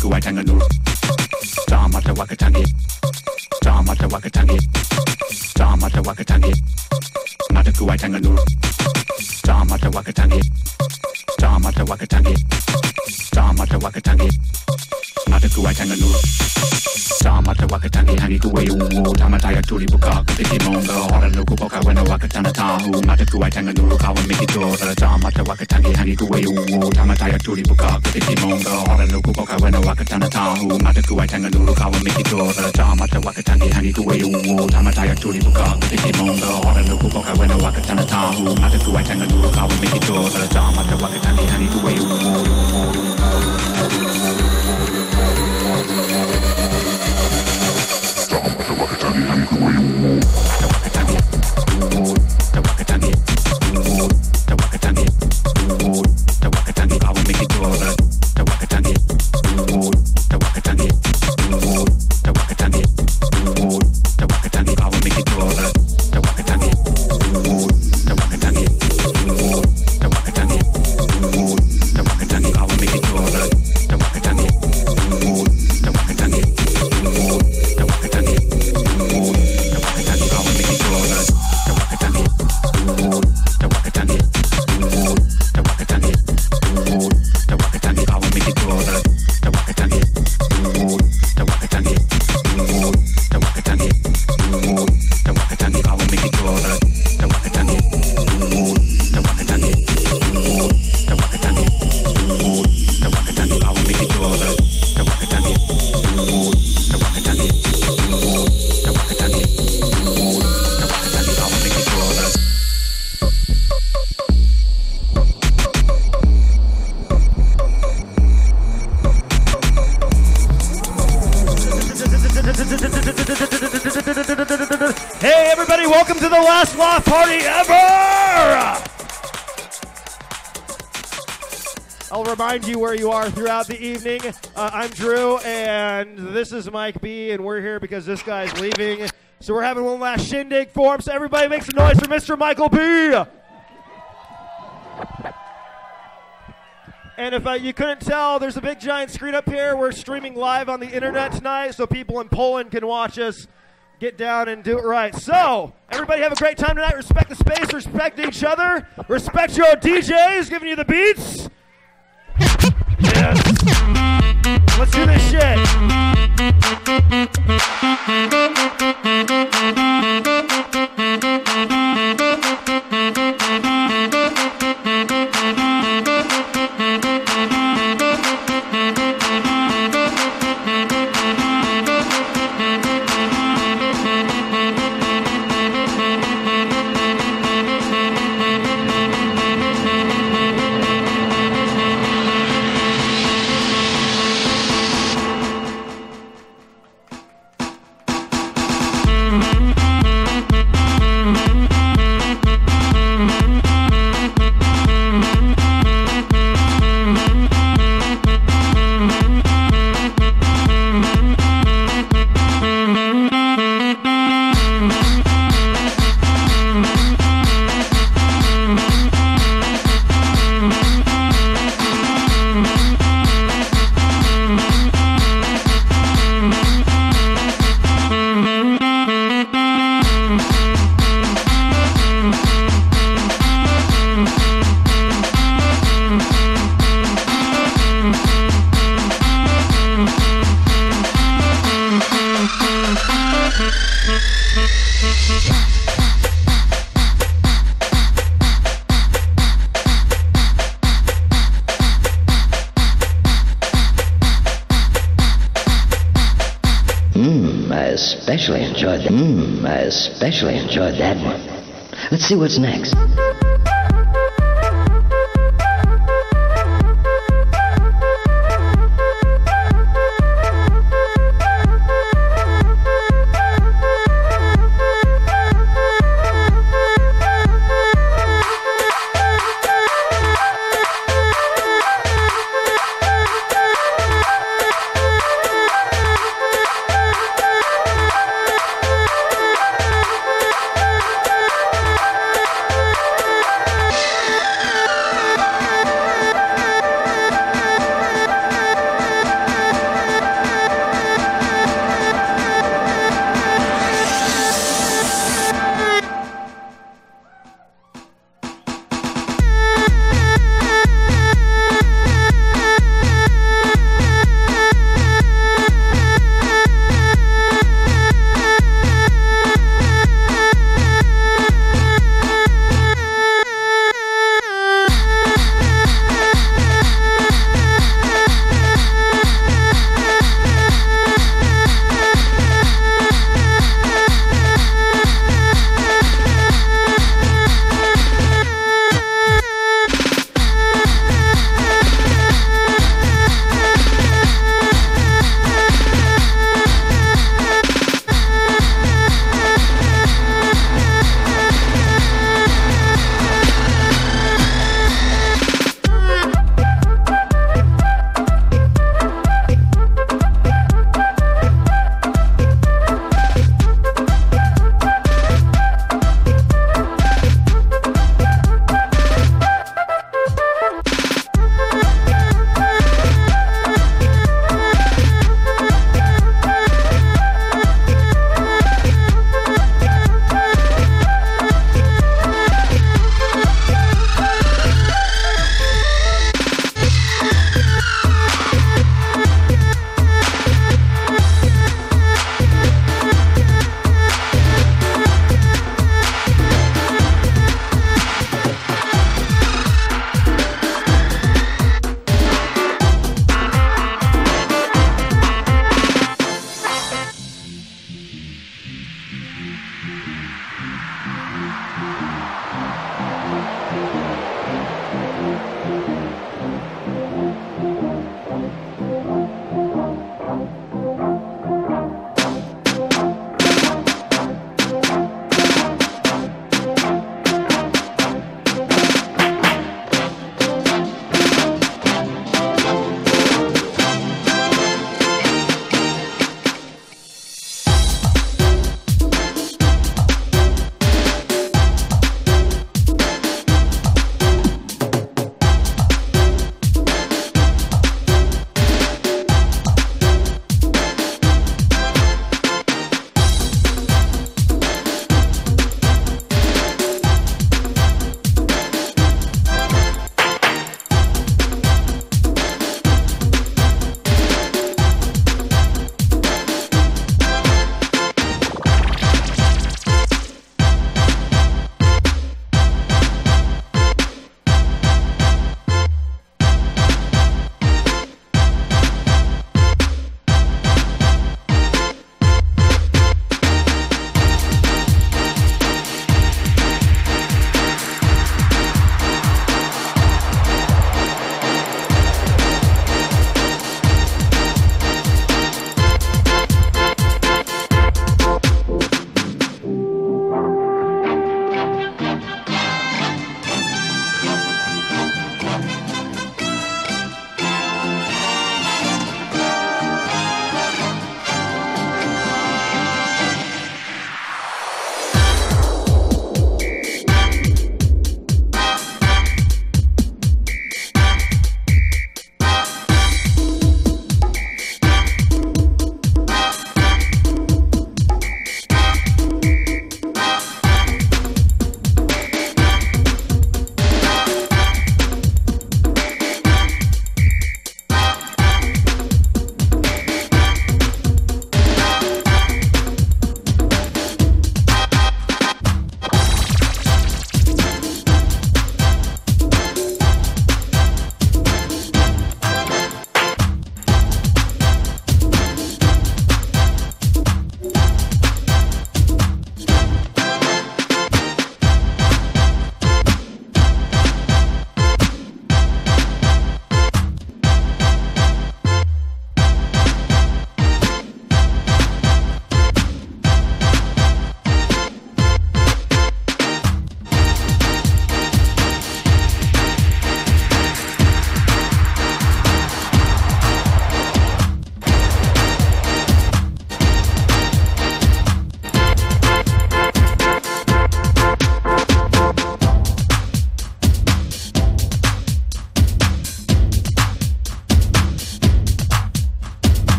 ku watanga nuru tamata wakatange tamata mata ku watanga nuru tamata wakatange tamata wakatange tamata kuwaitanganua tamata wakatani hani kuweiungu tamataya tulipuka kutikimonga horanukupoka wena wakatana tahu mata kuwaitanganuru kawa mikitora tamata wakatani hani kuweiungu tamataya tulipuka kutikimonga horanukupoka wena wakatana tahu mata kuwaitanganuru kawa mikitora tamata wakatani hani kuweiungu tamataya tulipuka kutikimonga horanukupoka wena wakatana tahu mata kuwaitanganuru kawa mikitora tamata wakatani hani kuweiungu remind you where you are throughout the evening. Uh, I'm Drew, and this is Mike B, and we're here because this guy's leaving. So we're having one last shindig for him. So everybody make some noise for Mr. Michael B. And if uh, you couldn't tell, there's a big giant screen up here. We're streaming live on the internet tonight, so people in Poland can watch us get down and do it right. So, everybody have a great time tonight. Respect the space, respect each other, respect your DJs giving you the beats. Let's do this shit. Hmm, I especially enjoyed that. Mmm, I especially enjoyed that one. Let's see what's next.